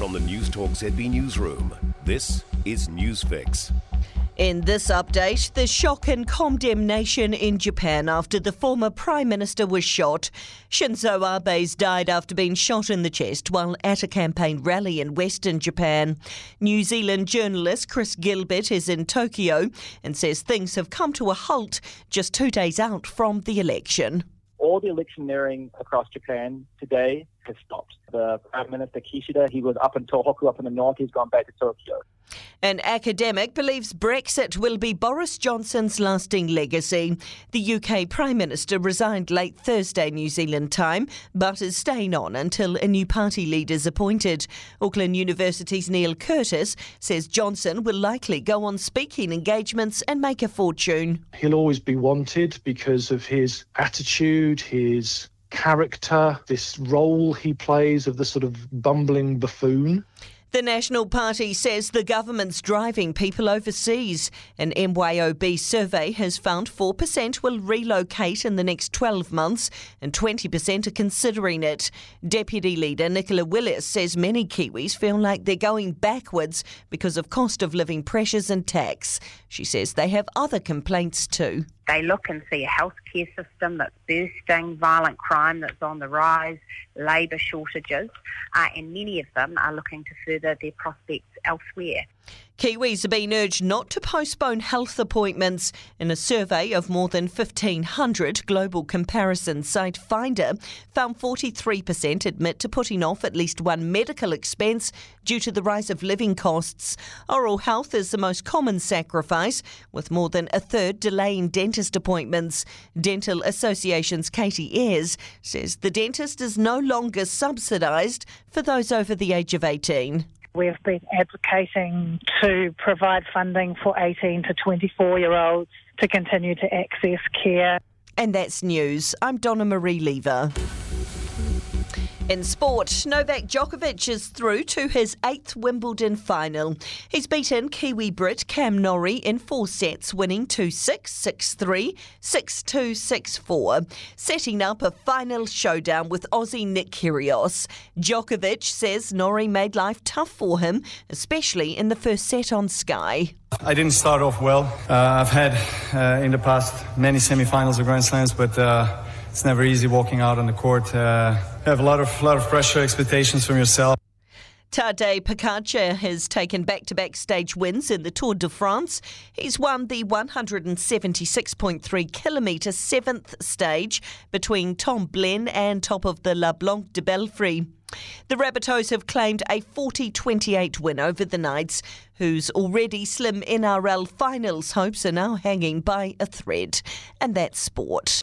From the Newstalk ZB Newsroom, this is Newsfix. In this update, the shock and condemnation in Japan after the former Prime Minister was shot. Shinzo Abe's died after being shot in the chest while at a campaign rally in Western Japan. New Zealand journalist Chris Gilbert is in Tokyo and says things have come to a halt just two days out from the election. All the electioneering across Japan today has stopped. The Prime Minister Kishida, he was up in Tohoku up in the north, he's gone back to Tokyo. An academic believes Brexit will be Boris Johnson's lasting legacy. The UK Prime Minister resigned late Thursday New Zealand time, but is staying on until a new party leader is appointed. Auckland University's Neil Curtis says Johnson will likely go on speaking engagements and make a fortune. He'll always be wanted because of his attitude, his character, this role he plays of the sort of bumbling buffoon. The National Party says the government's driving people overseas. An MYOB survey has found 4% will relocate in the next 12 months and 20% are considering it. Deputy Leader Nicola Willis says many Kiwis feel like they're going backwards because of cost of living pressures and tax. She says they have other complaints too. They look and see a healthcare system that's bursting, violent crime that's on the rise, labour shortages, uh, and many of them are looking to further their prospects elsewhere. Kiwis are being urged not to postpone health appointments. In a survey of more than 1,500, global comparison site Finder found 43% admit to putting off at least one medical expense due to the rise of living costs. Oral health is the most common sacrifice, with more than a third delaying dentist appointments. Dental Association's Katie Ayres says the dentist is no longer subsidised for those over the age of 18. We've been advocating to provide funding for 18 to 24 year olds to continue to access care. And that's news. I'm Donna Marie Lever. In sport, Novak Djokovic is through to his eighth Wimbledon final. He's beaten Kiwi Brit Cam Norrie in four sets, winning 2 6, 6 3, 6 2, 6 4, setting up a final showdown with Aussie Nick Kyrgios. Djokovic says Norrie made life tough for him, especially in the first set on Sky. I didn't start off well. Uh, I've had uh, in the past many semi-finals of Grand Slams, but uh, it's never easy walking out on the court. Uh, you have a lot of lot of pressure, expectations from yourself. Tadej Pogacar has taken back-to-back stage wins in the Tour de France. He's won the 176.3 kilometre seventh stage between Tomblaine and top of the La Planche des Belles Filles. The Rabbitohs have claimed a 40-28 win over the Knights, whose already slim NRL finals hopes are now hanging by a thread. And that's sport.